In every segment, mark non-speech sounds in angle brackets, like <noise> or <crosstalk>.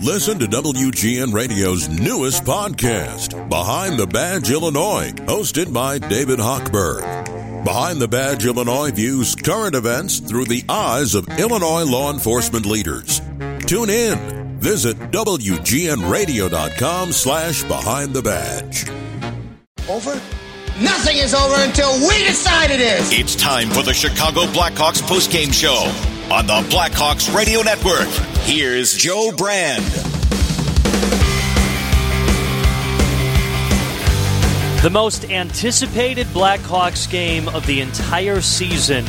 Listen to WGN Radio's newest podcast, Behind the Badge Illinois, hosted by David Hochberg. Behind the Badge Illinois views current events through the eyes of Illinois law enforcement leaders. Tune in. Visit WGNRadio.com slash Behind the Badge. Over? Nothing is over until we decide it is! It's time for the Chicago Blackhawks postgame show on the Blackhawks Radio Network. Here's Joe Brand. The most anticipated Blackhawks game of the entire season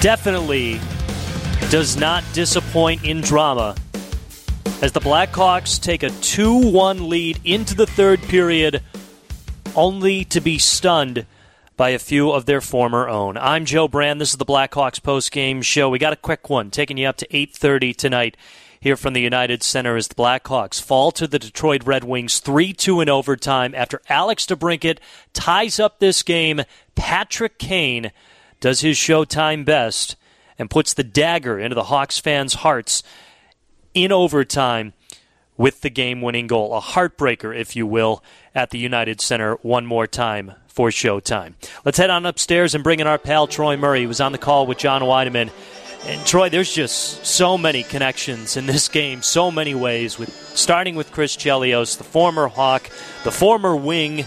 definitely does not disappoint in drama as the Blackhawks take a 2 1 lead into the third period, only to be stunned by a few of their former own. I'm Joe Brand. This is the Blackhawks post-game show. We got a quick one taking you up to 8:30 tonight here from the United Center as the Blackhawks fall to the Detroit Red Wings 3-2 in overtime after Alex DeBrincat ties up this game. Patrick Kane does his showtime best and puts the dagger into the Hawks fans' hearts in overtime with the game-winning goal. A heartbreaker, if you will, at the United Center one more time for showtime. Let's head on upstairs and bring in our pal Troy Murray, who was on the call with John Wiedeman. And Troy, there's just so many connections in this game, so many ways. With starting with Chris Chelios, the former Hawk, the former Wing,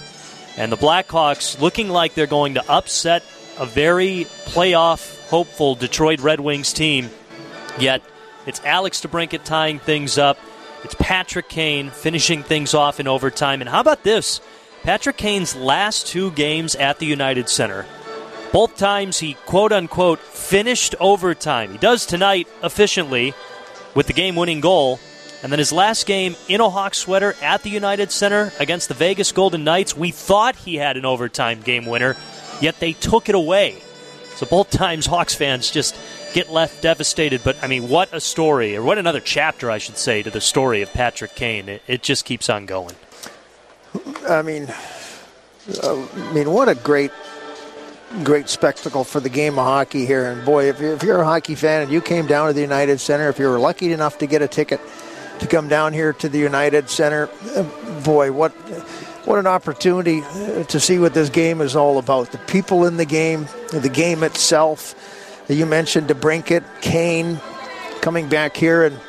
and the Blackhawks looking like they're going to upset a very playoff hopeful Detroit Red Wings team. Yet it's Alex DeBrincat tying things up. It's Patrick Kane finishing things off in overtime. And how about this? Patrick Kane's last two games at the United Center. Both times he quote unquote finished overtime. He does tonight efficiently with the game winning goal. And then his last game in a Hawk sweater at the United Center against the Vegas Golden Knights, we thought he had an overtime game winner, yet they took it away. So both <laughs> times Hawks fans just get left devastated. But I mean, what a story, or what another chapter, I should say, to the story of Patrick Kane. It, it just keeps on going. I mean, uh, I mean, what a great, great spectacle for the game of hockey here. And boy, if you're, if you're a hockey fan and you came down to the United Center, if you were lucky enough to get a ticket to come down here to the United Center, uh, boy, what what an opportunity uh, to see what this game is all about. The people in the game, the game itself. You mentioned DeBrincat, Kane, coming back here and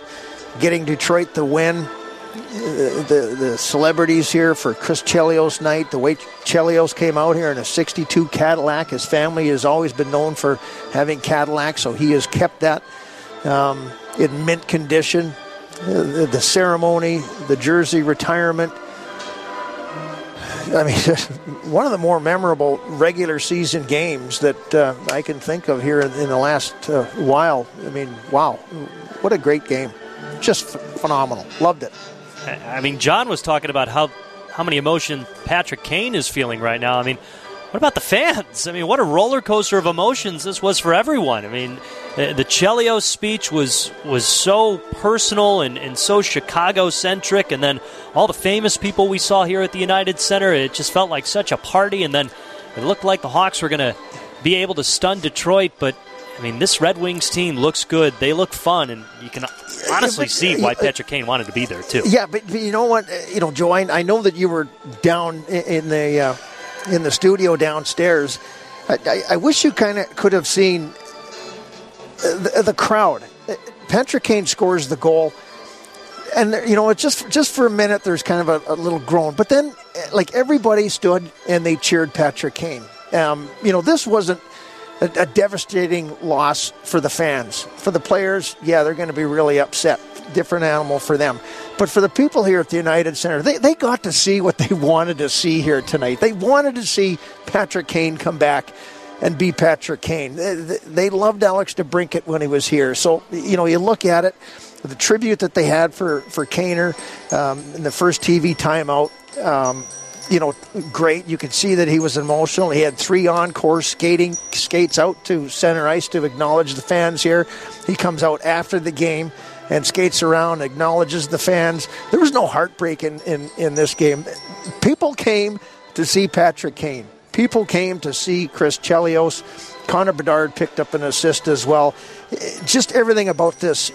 getting Detroit the win the, the celebrities here for Chris Chelios night. The way Chelios came out here in a 62 Cadillac. His family has always been known for having Cadillacs, so he has kept that um, in mint condition. Uh, the, the ceremony, the jersey retirement. I mean, <laughs> one of the more memorable regular season games that uh, I can think of here in, the last uh, while. I mean, wow, what a great game. Just f- phenomenal. Loved it. I mean, John was talking about how how many emotion Patrick Kane is feeling right now. I mean, what about the fans? I mean, what a roller coaster of emotions this was for everyone. I mean, the Chelios speech was was so personal and, and so Chicago centric, and then all the famous people we saw here at the United Center. It just felt like such a party, and then it looked like the Hawks were going to be able to stun Detroit, but I mean, this Red Wings team looks good. They look fun, and you can honestly yeah, but, see uh, why uh, Patrick Kane wanted to be there too. Yeah, but, but you know what? Uh, you know, Joe, I, I, know that you were down in the uh, in the studio downstairs. I, I, I wish you kind of could have seen uh, the, the, crowd. Uh, Patrick Kane scores the goal, and you know, it's just just for a minute. There's kind of a, a little groan, but then uh, like everybody stood and they cheered Patrick Kane. Um, you know, this wasn't a, a devastating loss for the fans. For the players, yeah, they're going to be really upset. Different animal for them. But for the people here at the United Center, they, they got to see what they <laughs> wanted to see here tonight. They wanted to see Patrick Kane come back and be Patrick Kane. They, they loved Alex DeBrincat when he was here. So, you know, you look at it, the tribute that they had for, for Kaner um, in the first TV timeout. Um, you know, great. You could see that he was emotional. He had three encore skating skates out to center ice to acknowledge the fans here. He comes out after the game and skates around, acknowledges the fans. There was no heartbreak in, in, in this game. People came to see Patrick Kane. People came to see Chris Chelios. Connor Bedard picked up an assist as well. Just everything about this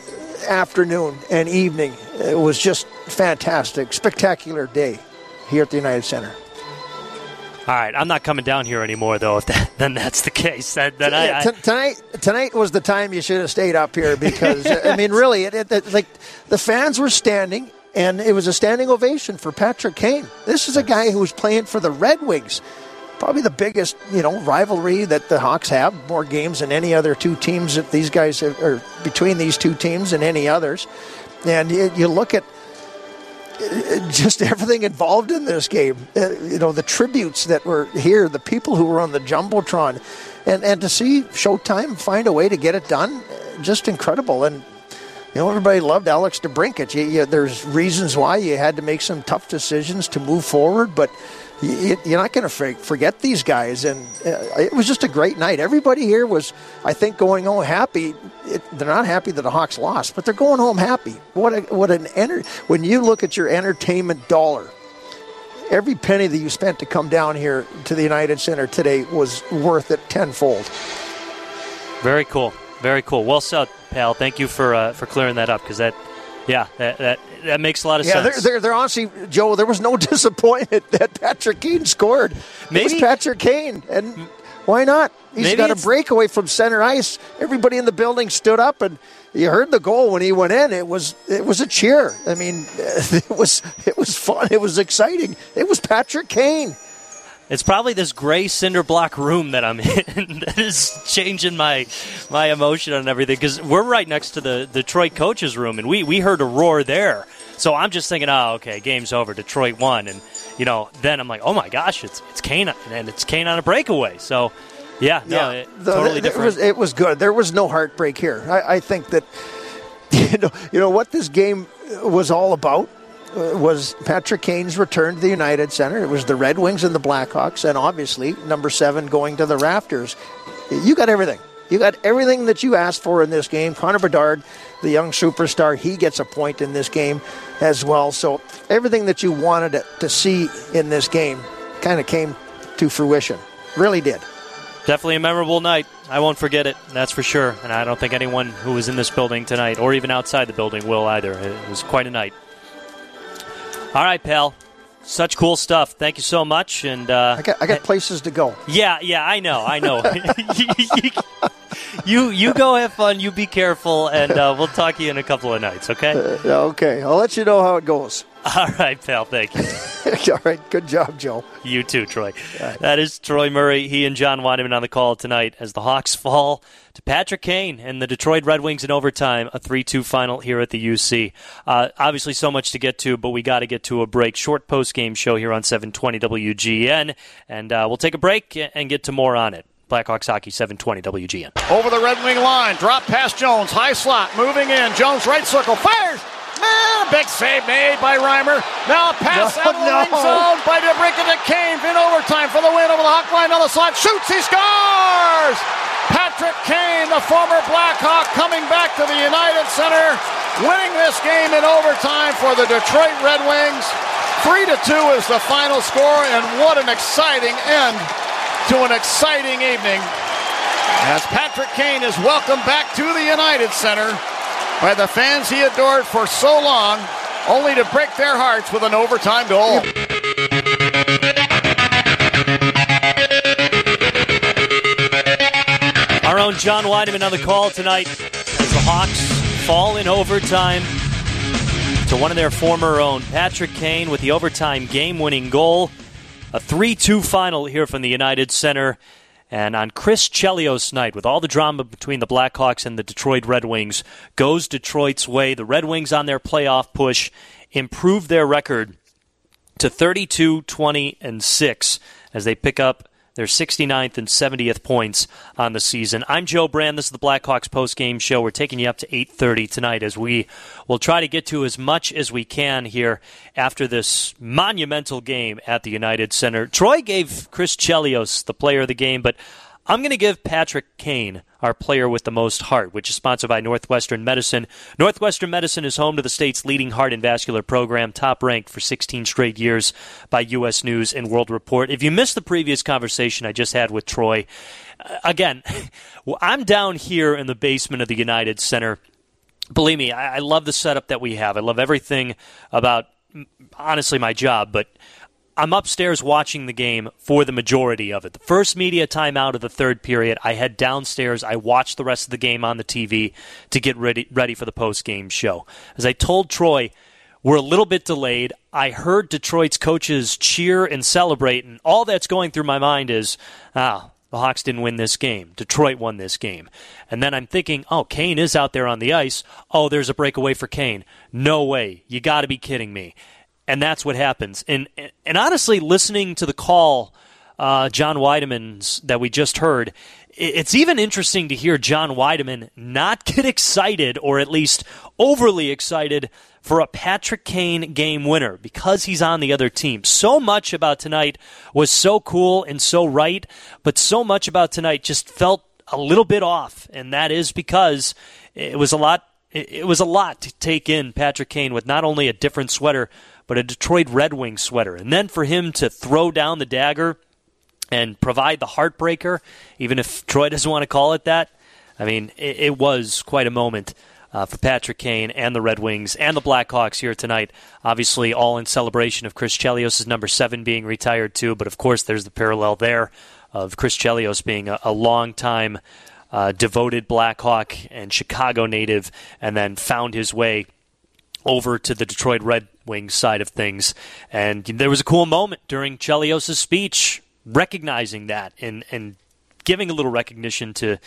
afternoon and evening. It was just fantastic, spectacular day here at the United Center. All right, I'm not coming down here anymore, though. If that, <laughs> then that's the case, then, then yeah, I, t- tonight tonight was the time you should have stayed up here because uh, I mean, really, it, it, it, like the fans were standing, and it was a standing ovation for Patrick Kane. This is a guy who was playing for the Red Wings, probably the biggest you know rivalry that the Hawks have. More games than any other two teams that these guys have, or between these two teams and any others. And you, you look at just everything involved in this game. Uh, you know, the tributes that were here, the people who were on the Jumbotron, and, and to see Showtime find a way to get it done, just incredible. And, you know, everybody loved Alex DeBrincat. You, you, there's reasons why you had to make some tough decisions to move forward, but you're not going to forget these guys. And uh, it was just a great night. Everybody here was, I think, going home happy. It, they're not happy that the Hawks lost, but they're going home happy. What a, what an enter- when you look at your entertainment dollar. Every penny that you spent to come down here to the United Center today was worth it tenfold. Very cool. Very cool. Well said, pal. Thank you for uh, for clearing that up because that, yeah, that, that that makes a lot of yeah, sense. Yeah, they're, they're, honestly, Joe. There was no <laughs> disappointment that Patrick Kane scored. Maybe it was Patrick Kane, and why not? He's got a breakaway from center ice. Everybody in the building stood up, and you heard the goal when he went in. It was it was a cheer. I mean, <laughs> it was it was fun. It was exciting. It was Patrick Kane. It's probably this gray cinder block room that I'm <laughs> in that is changing my my emotion on everything because we're right next to the Detroit coaches room and we we heard a roar there. So I'm just thinking, oh, okay, game's over. Detroit won, and you know, then I'm like, oh my gosh, it's it's Kane and it's Kane on a breakaway. So yeah, no, yeah, it, the, totally it different. Was, it was good. There was no heartbreak here. I, I think that <laughs> you know you know what this game was all about was Patrick Kane's return to the United Center. It was the Red Wings and the Blackhawks, and obviously number seven going to the Rafters. You got everything. You got everything that you asked for in this game. Connor Bedard, the young superstar, he gets a point in this game as well. So everything that you wanted to see in this game kind of came to fruition. Really did. Definitely a memorable night. I won't forget it, that's for sure. And I don't think anyone who was in this building tonight or even outside the building will either. It was quite a night. All right, pal. Such cool stuff. Thank you so much. And uh, I got I got places to go. Yeah, yeah, I know, I know. <laughs> <laughs> you you go have fun. You be careful, and uh, we'll talk to you in a couple of nights. Okay. Uh, okay. I'll let you know how it goes. <laughs> All right, pal. Thank you. <laughs> All right. Good job, Joe. You too, Troy. Right. That is Troy Murray. He and John Wiedeman on the call tonight as the Hawks fall to Patrick Kane and the Detroit Red Wings in overtime, a 3 2 final here at the UC. Uh, obviously, so much to get to, but we got to get to a break. Short post game show here on 720 WGN, and uh, we'll take a break and get to more on it. Blackhawks hockey 720 WGN. Over the Red Wing line, drop past Jones, high slot, moving in. Jones right circle, fires. Man, big save made by Reimer. Now a pass no, out of the no. ring zone by DeBrincat to Kane in overtime for the win over the Hawk line on the slot. Shoots, he scores! Patrick Kane, the former Blackhawk, coming back to the United Center, winning this game in overtime for the Detroit Red Wings. Three to two is the final score, and what an exciting end to an exciting evening. As Patrick Kane is welcomed back to the United Center by the fans he adored for so long, only to break their hearts with an overtime goal. Our own John Wiedeman on the call tonight as the Hawks fall in overtime to one of their former own, Patrick Kane, with the overtime game winning goal. A 3 2 final here from the United Center. And on Chris Chelios night, with all the drama between the Blackhawks and the Detroit Red Wings, goes Detroit's way. The Red Wings on their playoff push improve their record to 32, 20, and 6 as they pick up their 69th and 70th points on the season. I'm Joe Brand. This is the Blackhawks post-game show. We're taking you up to 8:30 tonight as we will try to get to as much as we can here after this monumental game at the United Center. Troy gave Chris Chelios the player of the game, but I'm going to give Patrick Kane our player with the most heart, which is sponsored by Northwestern Medicine. Northwestern Medicine is home to the state's leading heart and vascular program, top ranked for 16 straight years by U.S. News and World Report. If you missed the previous conversation I just had with Troy, uh, again, <laughs> I'm down here in the basement of the United Center believe me, I, I love the setup that we have. I love everything about, honestly, my job, but I'm upstairs watching the game for the majority of it. The first media timeout of the third period, I head downstairs. I watch the rest of the game on the TV to get ready ready for the post game show. As I told Troy, we're a little bit delayed. I heard Detroit's coaches cheer and celebrate, and all that's going through my mind is, ah, the Hawks didn't win this game. Detroit won this game. And then I'm thinking, oh, Kane is out there on the ice. Oh, there's a breakaway for Kane. No way. You got to be kidding me and that's what happens. And and honestly, listening to the call, uh, John Wiedeman's that we just heard, it's even interesting to hear John Wiedemann not <laughs> get excited, or at least overly excited, for a Patrick Kane game winner because he's on the other team. So much about tonight was so cool and so right, but so much about tonight just felt a little bit off, and that is because it was a lot. It was a lot to take in Patrick Kane with not only a different sweater, but a Detroit Red Wings sweater. And then for him to throw down the dagger and provide the heartbreaker, even if Troy <laughs> doesn't want to call it that, I mean, it, it was quite a moment. Uh, for Patrick Kane and the Red Wings and the Blackhawks here tonight. Obviously, all in celebration of Chris Chelios' number seven being retired too. But of course, there's the parallel there of Chris Chelios being a, a long time uh, devoted Blackhawk and Chicago native, and then found his way over to the Detroit Red Wings side of things. And there was a cool moment during Chelios' speech recognizing that and, and giving a little recognition to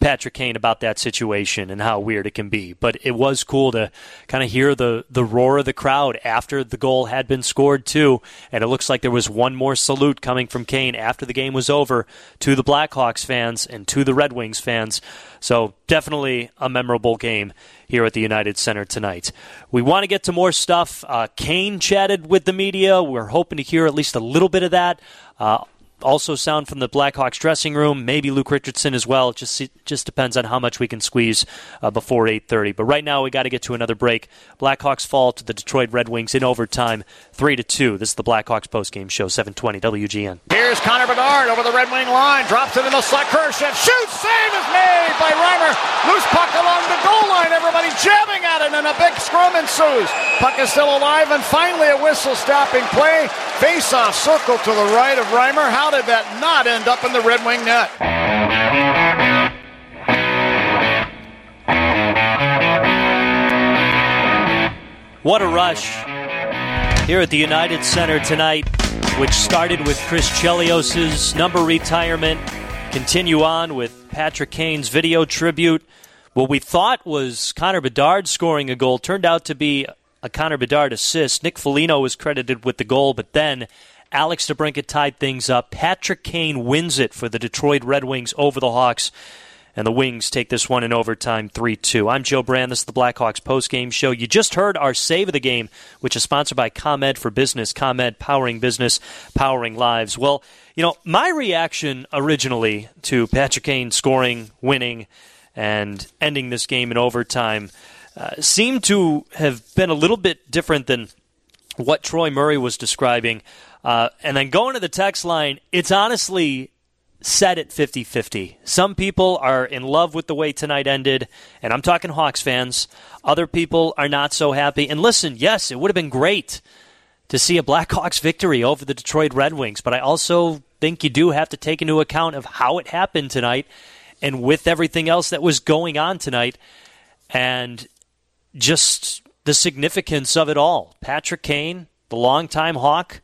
Patrick Kane about that situation and how weird it can be. But it was cool to kind of hear the, the roar of the crowd after the goal had been scored, too. And it looks like there was one more salute coming from Kane after the game was over to the Blackhawks fans and to the Red Wings fans. So definitely a memorable game here at the United Center tonight. We want to get to more stuff. Uh, Kane chatted with the media. We're hoping to hear at least a little bit of that. Uh, also sound from the Blackhawks dressing room, maybe Luke Richardson as well. It just just depends on how much we can squeeze uh, before 8:30. But right now we got to get to another break. Blackhawks fall to the Detroit Red Wings in overtime, three to two. This is the Blackhawks postgame show, 720 WGN. Here's Connor Bedard over the Red Wing line, drops it in the slot. Kurashev shoots, save is made by Reimer. Loose puck along the goal line. Everybody jabbing at it, and a big scrum ensues. Puck is still alive, and finally a whistle stopping play. Face off circle to the right of Reimer. How how did that not end up in the Red Wing net? What a rush here at the United Center tonight, which started with Chris Chelios' number retirement, continue on with Patrick Kane's video tribute. What we thought was Connor Bedard scoring a goal turned out to be a Connor Bedard assist. Nick Foligno was credited with the goal, but then Alex DeBrincat tied things up. Patrick Kane wins it for the Detroit Red Wings over the Hawks. And the Wings take this one in overtime 3 2. I'm Joe Brand. This is the Blackhawks post-game show. You just heard our save of the game, which is sponsored by ComEd for Business. ComEd powering business, powering lives. Well, you know, my reaction originally to Patrick Kane scoring, winning, and ending this game in overtime uh, seemed to have been a little bit different than what Troy Murray was describing. Uh, and then going to the text line, it's honestly set at 50 50. Some people are in love with the way tonight ended, and I'm talking Hawks fans. Other people are not so happy. And listen, yes, it would have been great to see a Blackhawks victory over the Detroit Red Wings, but I also think you do have to take into account of how it happened tonight and with everything else that was going on tonight and just the significance of it all. Patrick Kane, the longtime Hawk,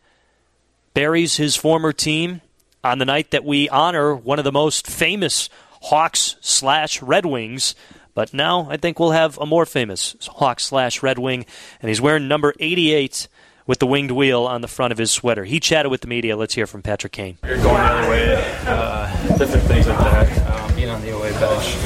buries his former team on the night that we honor one of the most famous Hawks slash Red Wings. But now I think we'll have a more famous Hawk slash Red Wing, and he's wearing number 88 with the winged wheel on the front of his sweater. He chatted with the media. Let's hear from Patrick Kane. You're going the other way, uh, different things like that. Um, being on the away bench,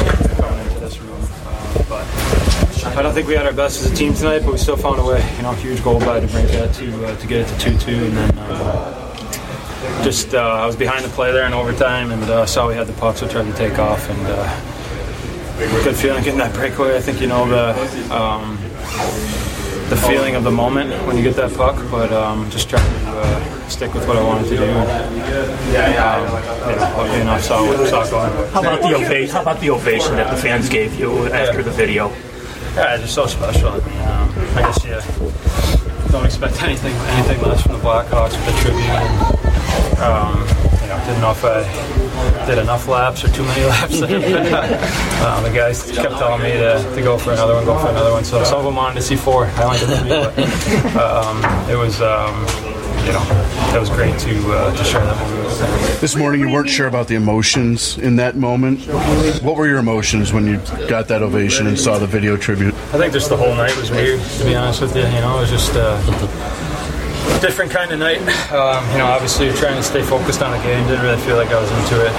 I don't think we had our best as a team tonight, but we still found a way. You know, huge goal by DeBrincat to uh, to get it to two-two, and then uh, just uh, I was behind the play there in overtime, and uh, saw we had the puck, so tried to take off, and uh, good feeling getting that breakaway. I think you know the. Um, the feeling of the moment when you get that puck, but um, just trying to uh, stick with what I wanted to do. And, um, you know, lucky enough, saw, saw going. How about the ovation? How about the ovation that the fans gave you after the video? Yeah, just so special. I um, I guess you don't expect anything anything less from the Blackhawks with the tribute. And, um, you know, didn't know if I did enough laps or too many <laughs> laps. <laughs> um, the guys kept telling me to, to go for another one, go for another one. So some of them wanted to see four. I only did three, but <laughs> um, it was. You know, that was great to uh, to share that moment. This morning, you weren't sure about the emotions in that moment. What were your emotions when you got that ovation and saw the video tribute? I think just the whole night was weird, to be honest with you. You know, it was just. Uh, different kind of night. Um, you know, obviously trying to stay focused on the game. Didn't really feel like I was into it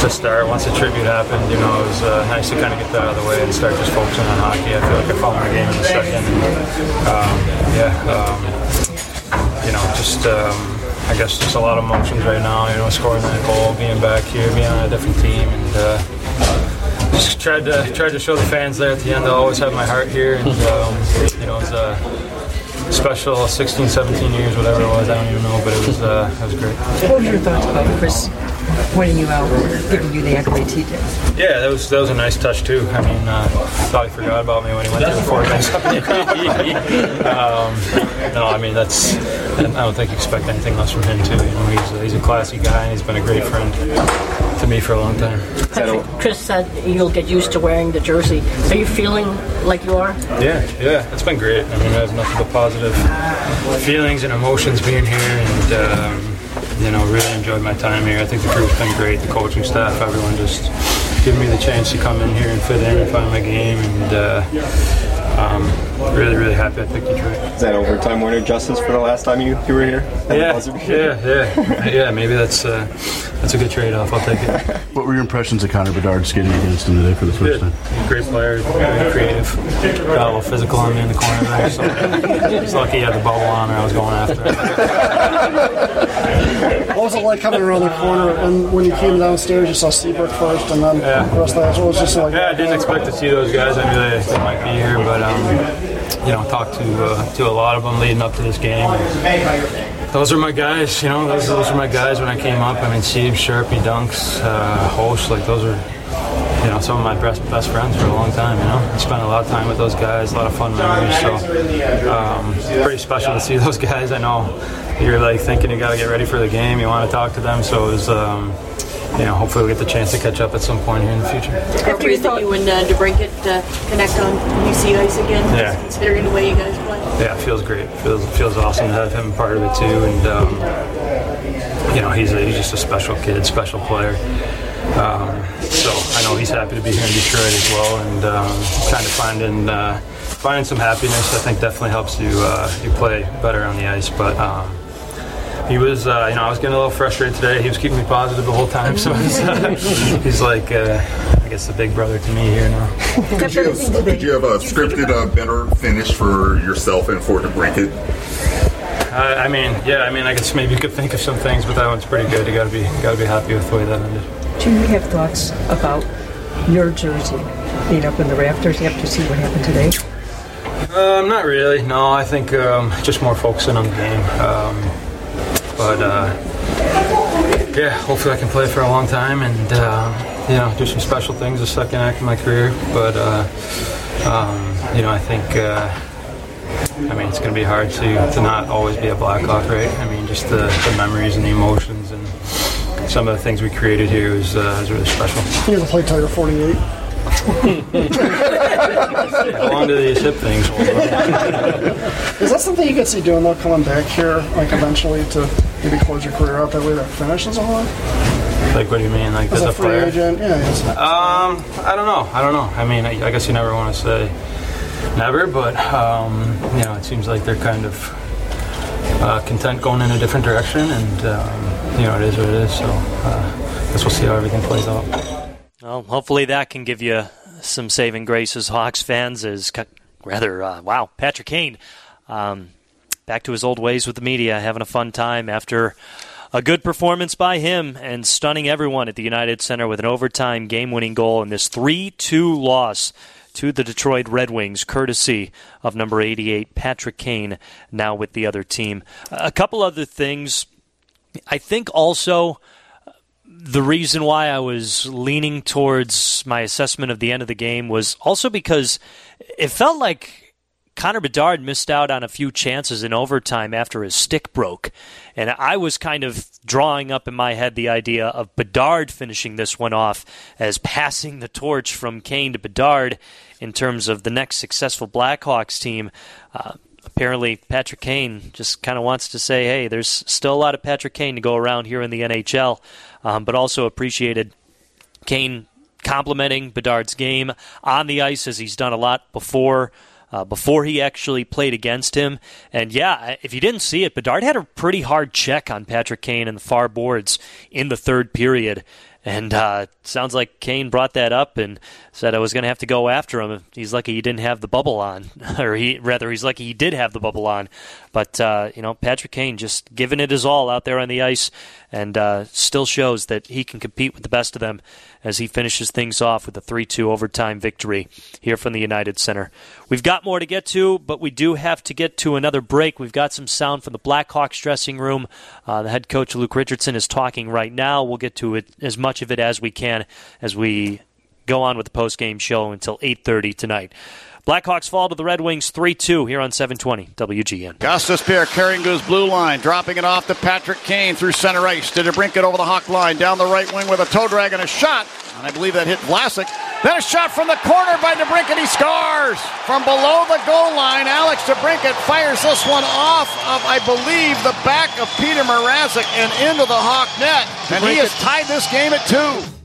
to start. Once the tribute happened, you know, it was uh, nice to kind of get that out of the way and start just focusing on hockey. I feel like I found my game in the second. Um, yeah, um, just. Um, I guess just a lot of emotions right now. You know, scoring that goal, being back here, being on a different team, and uh, just tried to tried to show the fans there at the end. I always have my heart here, and um, you know, it's a special 16, 17 years, whatever it was. I don't even know, but it was uh, it was great. What were your thoughts about Chris pointing you out, giving you the accolades he did? Yeah, that was that was a nice touch too. I mean, uh, thought he forgot about me when he went through the four <laughs> um, no, I mean that's. I don't think you expect anything less from him too. You know, he's a, he's a classy guy and he's been a great friend to me for a long time. Chris said you'll get used to wearing the jersey. Are you feeling like you are? Yeah, yeah, it's been great. I mean, I have nothing but positive feelings and emotions being here, and um, you know, really enjoyed my time here. I think the group's been great, the coaching staff, everyone just giving me the chance to come in here and fit in and find my game, and uh, um, really, really happy I picked Detroit. Is that overtime winner justice for the last time you, you were here? Yeah, yeah, yeah, <laughs> yeah. Maybe that's uh, that's a good trade-off. I'll take it. What were your impressions of Connor Bedard skating against him today for the first Good. time? Great player, very creative. Got a little physical on me in the corner there. So it's lucky he had the bubble on, or I was going after it. <laughs> What was it like coming around the corner and when you came downstairs, you saw Seabrook first and then Yeah. the rest of that? So it was just like, Yeah, I didn't expect to see those guys. I knew they, they might be here, but um, you know, talked to uh, to a lot of them leading up to this game. Those are my guys. You know, those those are my guys when I came up. I mean, Steve, Sharpie, Dunks, uh, like those are. You know, some of my best best friends for a long time. You know, I spent a lot of time with those guys, a lot of fun memories. So, um, pretty special to see <laughs> those guys. I know you're like thinking you got to get ready for the game. You want to talk to them, so it was. Um, you know, hopefully we'll get the chance to catch up at some point here in the future. After that you and uh, DeBrincat uh, connect on UC ice again, Yeah. considering the way you guys play. Yeah, it feels great. feels feels awesome to have him part of it too, and um, you know he's a, he's just a special kid, special player. Um, so I know he's happy to be here in Detroit as well, and um, kind of finding uh, finding some happiness. I think definitely helps you uh, you play better on the ice, but. Um, he was, uh, you know, I was getting a little frustrated today. He was keeping me positive the whole time, <laughs> so he's, uh, <laughs> he's like, uh, I guess, the big brother to me here now. Did you have, did you have a scripted uh, better finish for yourself and for DeBrincat? I, I mean, yeah, I mean, I guess maybe you could think of some things, but that one's pretty good. You got to be, got to be happy with the way that ended. Do you have thoughts about your jersey being up in the rafters after see what happened today? Um, not really. No, I think um, just more focusing on the game. Um, but uh, yeah, hopefully I can play for a long time and uh, you know do some special things the second act of my career. But uh, um, you know, I think. Uh, I mean, it's going to be hard to, to not always be a Blackhawk, right? I mean, just the, the memories and the emotions and some of the things we created here is, uh, is really special. you <laughs> to play till you're 48. How long do these hip things? Is that something you could see doing though, coming back here, like eventually to maybe close your career out that way, that finish and so on? Like, what do you mean? Like, As as a a free player? agent, yeah. yes. Um, I don't know. I don't know. I mean, I, I guess you never want to say never, but um, you know, it seems like they're kind of uh, content going in a different direction, and um, you know, it is what it is. So, uh, I guess we'll see how everything plays out. Well, hopefully that can give you some saving grace as Hawks fans. As rather, uh, wow, Patrick Kane um, back to his old ways with the media, having a fun time after a good performance by him and stunning everyone at the United Center with an overtime game-winning goal in this 3-2 loss to the Detroit Red Wings, courtesy of number 88 Patrick Kane, now with the other team. A couple other things. I think also the reason why I was leaning towards my assessment of the end of the game was also because it felt like Connor Bedard missed out on a few chances in overtime after his stick broke. And I was kind of drawing up in my head the idea of Bedard finishing this one off as passing the torch from Kane to Bedard in terms of the next successful Blackhawks team. Uh, apparently Patrick Kane just kind of wants to say, hey, there's still a lot of Patrick Kane to go around here in the NHL, um, but also appreciated Kane complimenting Bedard's game on the ice as he's done a lot before. Uh, before he actually played against him. And yeah, if you didn't see it, Bedard had a pretty hard check on Patrick Kane and the far boards in the third period. And uh, sounds like Kane brought that up and said I was going to have to go after him. He's lucky he didn't have the bubble on, <laughs> or he rather he's lucky he did have the bubble on. But uh, you know, Patrick Kane just giving it his all out there on the ice, and uh, still shows that he can compete with the best of them as he finishes things off with a 3-2 overtime victory here from the United Center. We've got more to get to, but we do have to get to another break. We've got some sound from the Blackhawks dressing room. Uh, the head coach Luke Richardson is talking right now. We'll get to it as much of it as we can as we go on with the post-game show until 8:30 tonight. Blackhawks fall to the Red Wings 3-2 here on 720 WGN. Gostisbehere carrying to his blue line, dropping it off to Patrick Kane through center ice. Did bring it over the Hawk line, down the right wing with a toe drag and a shot. And I believe that hit Vlasic. Then a shot from the corner by DeBrincat. He scores from below the goal line. Alex DeBrincat fires this one off of, I believe, the back of Peter Mrazek and into the Hawk net. And he has tied this game at two.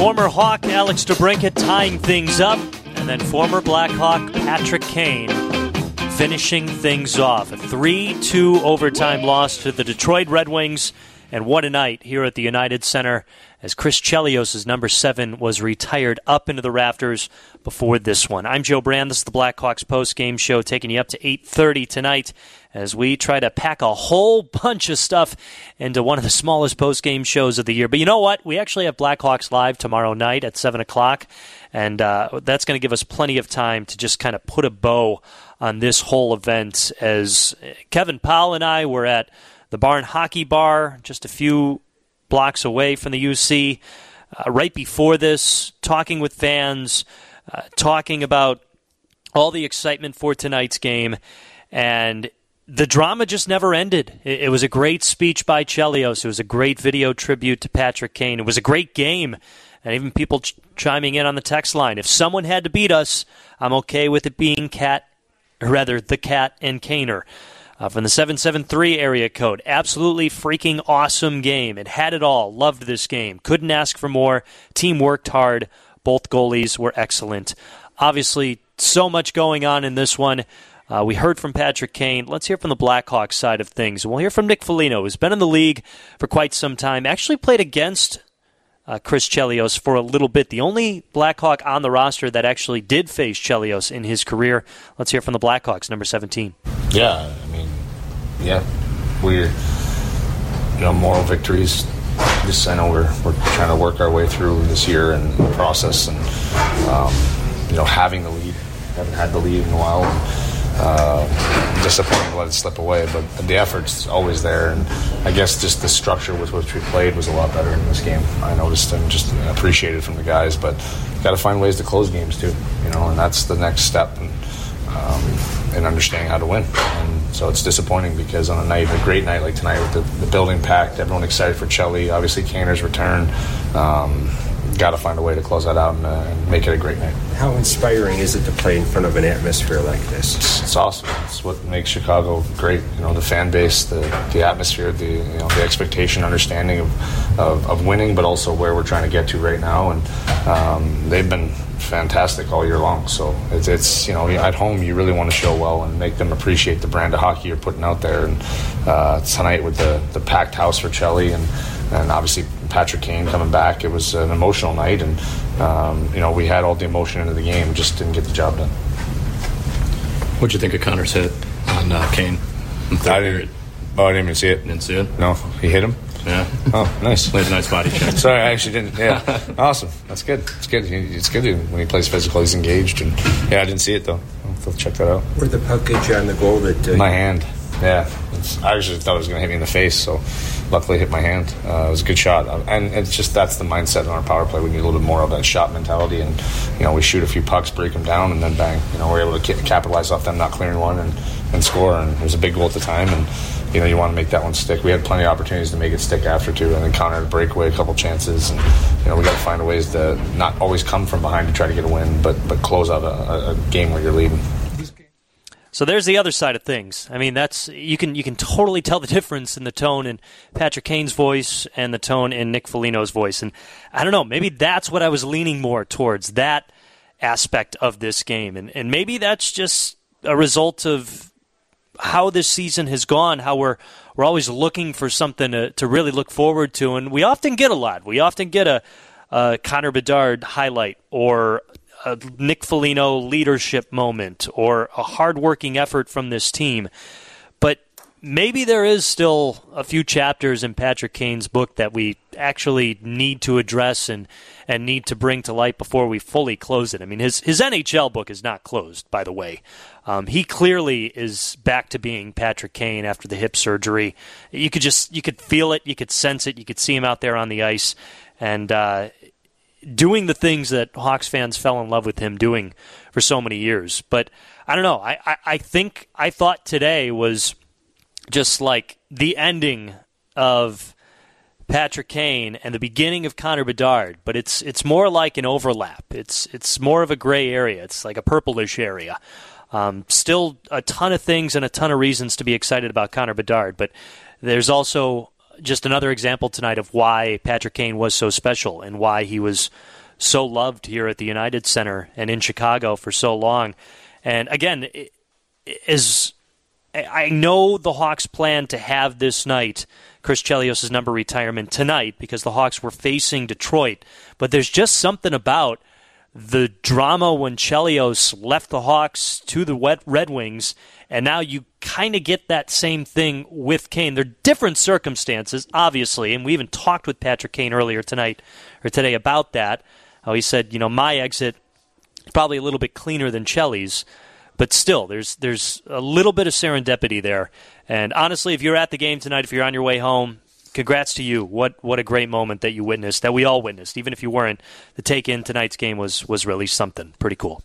Former Hawk Alex DeBrincat tying things up, and then former Blackhawk Patrick Kane finishing things off. A 3 2 overtime loss to the Detroit Red Wings, and what a night here at the United Center as Chris Chelios' number seven was retired up into the rafters before this one. I'm Joe Brand. This is the Blackhawks post game show, taking you up to 8:30 tonight as we try to pack a whole <laughs> bunch of stuff into one of the smallest post game shows of the year. But you know what? We actually have Blackhawks live tomorrow night at seven o'clock, and uh, that's going to give us plenty of time to just kind of put a bow on this whole event. As Kevin Powell and I were at the Barn Hockey Bar just a few blocks away from the UC. Uh, right before this, talking with fans, uh, talking about all the excitement for tonight's game, and the drama just never ended. It, it was a great speech by Chelios. It was a great video tribute to Patrick Kane. It was a great game, and even people ch- chiming in on the text line. If someone had to beat us, I'm okay with it being Cat, rather, the Cat and Kaner uh, from the 773 area code. Absolutely freaking awesome game. It had it all. Loved this game. Couldn't ask for more. Team worked hard. Both goalies were excellent. Obviously, so much going on in this one. Uh, we heard from Patrick Kane. Let's hear from the Blackhawks side of things. We'll hear from Nick Foligno, who's been in the league for quite some time. Actually played against uh, Chris Chelios for a little bit. The only Blackhawk on the roster that actually did face Chelios in his career. Let's hear from the Blackhawks, number 17. Yeah, yeah, we're you know moral victories. Just I know we're we're trying to work our way through this year and the process, and um, you know having the lead, haven't had the lead in a while. And, uh, disappointing to let it slip away, but the effort's always there, and I guess just the structure with which we played was a lot better in this game. I noticed and just appreciated from the guys, but got to find ways to close games too, you know, and that's the next step. And, um, and understanding how to win. So it's disappointing because on a night, a great night like tonight with the, the building packed, everyone excited for Chelly, obviously Kaner's return. Um, Got to find a way to close that out and, uh, and, make it a great night. How inspiring is it to play in front of an atmosphere like this? It's, awesome. It's what makes Chicago great. You know, the fan base, the, the atmosphere, the you know the expectation, understanding of, of, of winning, but also where we're trying to get to right now. And um, they've been fantastic all year long. So it's, it's, you know at home you really want to show well and make them appreciate the brand of hockey you're putting out there. And uh, tonight with the, the packed house for Chelly and and obviously Patrick Kane coming back, it was an emotional night. And um, you know we had all the emotion into the game, just didn't get the job done. What'd you think of Connor's hit on uh, Kane? I didn't. Oh, I didn't even see it. Didn't see it. No, he hit him. Yeah. Oh, nice. Played a nice body check. <laughs> Sorry, I actually didn't. Yeah. <laughs> awesome. That's good. It's good. It's good when he plays physical. He's engaged. And yeah, I didn't see it though. I'll check that out. Where the puck get you on the goal that uh, my hand. Yeah, I actually thought it was going to hit me in the face, so luckily it hit my hand. Uh, it was a good shot, uh, and it's just that's the mindset in our power play. We need a little bit more of that shot mentality, and you know we shoot a few pucks, break them down, and then bang. You know we're able to capitalize off them not clearing one and, and score. And it was a big goal at the time, and you know you want to make that one stick. We had plenty of opportunities to make it stick after too, and then Connor had breakaway a couple chances, and you know we got to find ways to not always come from behind to try to get a win, but but close out a, a game where you're leading. So there's the other side of things. I mean, that's you can you can totally tell the <laughs> difference in the tone in Patrick Kane's voice and the tone in Nick Foligno's voice. And I don't know, maybe that's what I was leaning more towards that aspect of this game. And and maybe that's just a result of how this season has gone, how we're we're always looking for something to, to really look forward to, and we often get a lot. We often get a, a Connor Bedard highlight or a Nick Foligno leadership moment or a hardworking effort from this team. But maybe there is still a few chapters in Patrick Kane's book that we actually need to address and, and need to bring to light before we fully close it. I mean, his, his NHL book is not closed, by the way. Um, he clearly is back to being Patrick Kane after the hip surgery. You could just you could feel it, you could sense it, you could see him out there on the ice, and uh, doing the things that Hawks fans fell in love with him doing for so many years. But I don't know. I, I, I think I thought today was just like the ending of Patrick Kane and the beginning of Connor Bedard, but it's it's more like an overlap. It's it's more of a gray area. It's like a purplish area. Um, still a ton of things and a ton of reasons to be excited about Connor Bedard, but there's also just another example tonight of why Patrick Kane was so special and why he was so loved here at the United Center and in Chicago for so long. And again, is I know the Hawks plan to have this night Chris Chelios' number retirement tonight because the Hawks were facing Detroit, but there's just something about the drama when Chelios left the Hawks to the Red Wings, and now you kind of get that same thing with Kane. They're different circumstances, obviously, and we even talked with Patrick Kane earlier tonight or today about that. How he said, you know, my exit probably a little bit cleaner than Chelly's, but still, there's there's a little bit of serendipity there. And honestly, if you're at the game tonight, if you're on your way home, congrats to you. What what a great moment that you witnessed, that we all witnessed, even if you weren't. The take in tonight's game was was really something pretty cool.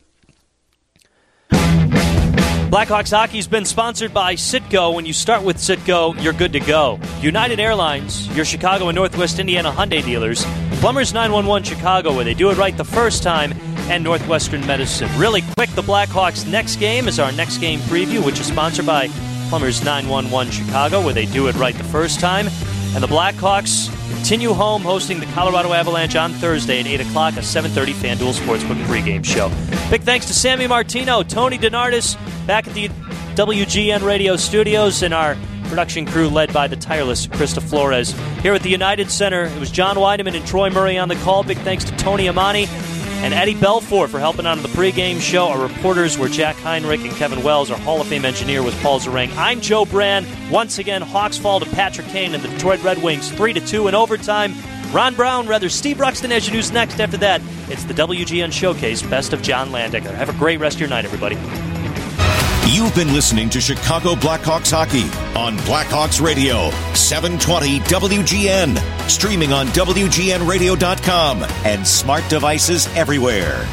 Blackhawks hockey's been sponsored by Citgo. When you start with Citgo, you're good to go. United Airlines, your Chicago and Northwest Indiana Hyundai dealers, Plumbers 911 Chicago, where they do it right the first time, and Northwestern Medicine. Really quick, the Blackhawks' next game is our next game preview, which is sponsored by Plumbers 911 Chicago, where they do it right the first time. And the Blackhawks continue home hosting the Colorado Avalanche on Thursday at 8 o'clock, a 7.30 FanDuel Sportsbook pregame show. Big thanks to Sammy Martino, Tony DeNardis, back at the WGN Radio studios, and our production crew led by the tireless Krista Flores. Here at the United Center, it was John Wiedeman and Troy Murray on the call. Big thanks to Tony Amani and Eddie Belfort for helping out on the pregame show. Our reporters were Jack Heinrich and Kevin Wells. Our Hall of Fame engineer was Paul Zarang. I'm Joe Brand. Once again, Hawks fall to Patrick Kane and the Detroit Red Wings 3 to 2 in overtime. Ron Brown, rather Steve Ruxton as your news next. After that, it's the WGN Showcase Best of John Landecker. Have a great rest of your night, everybody. You've been listening to Chicago Blackhawks hockey on Blackhawks Radio, 720 WGN, streaming on WGNradio.com and smart devices everywhere.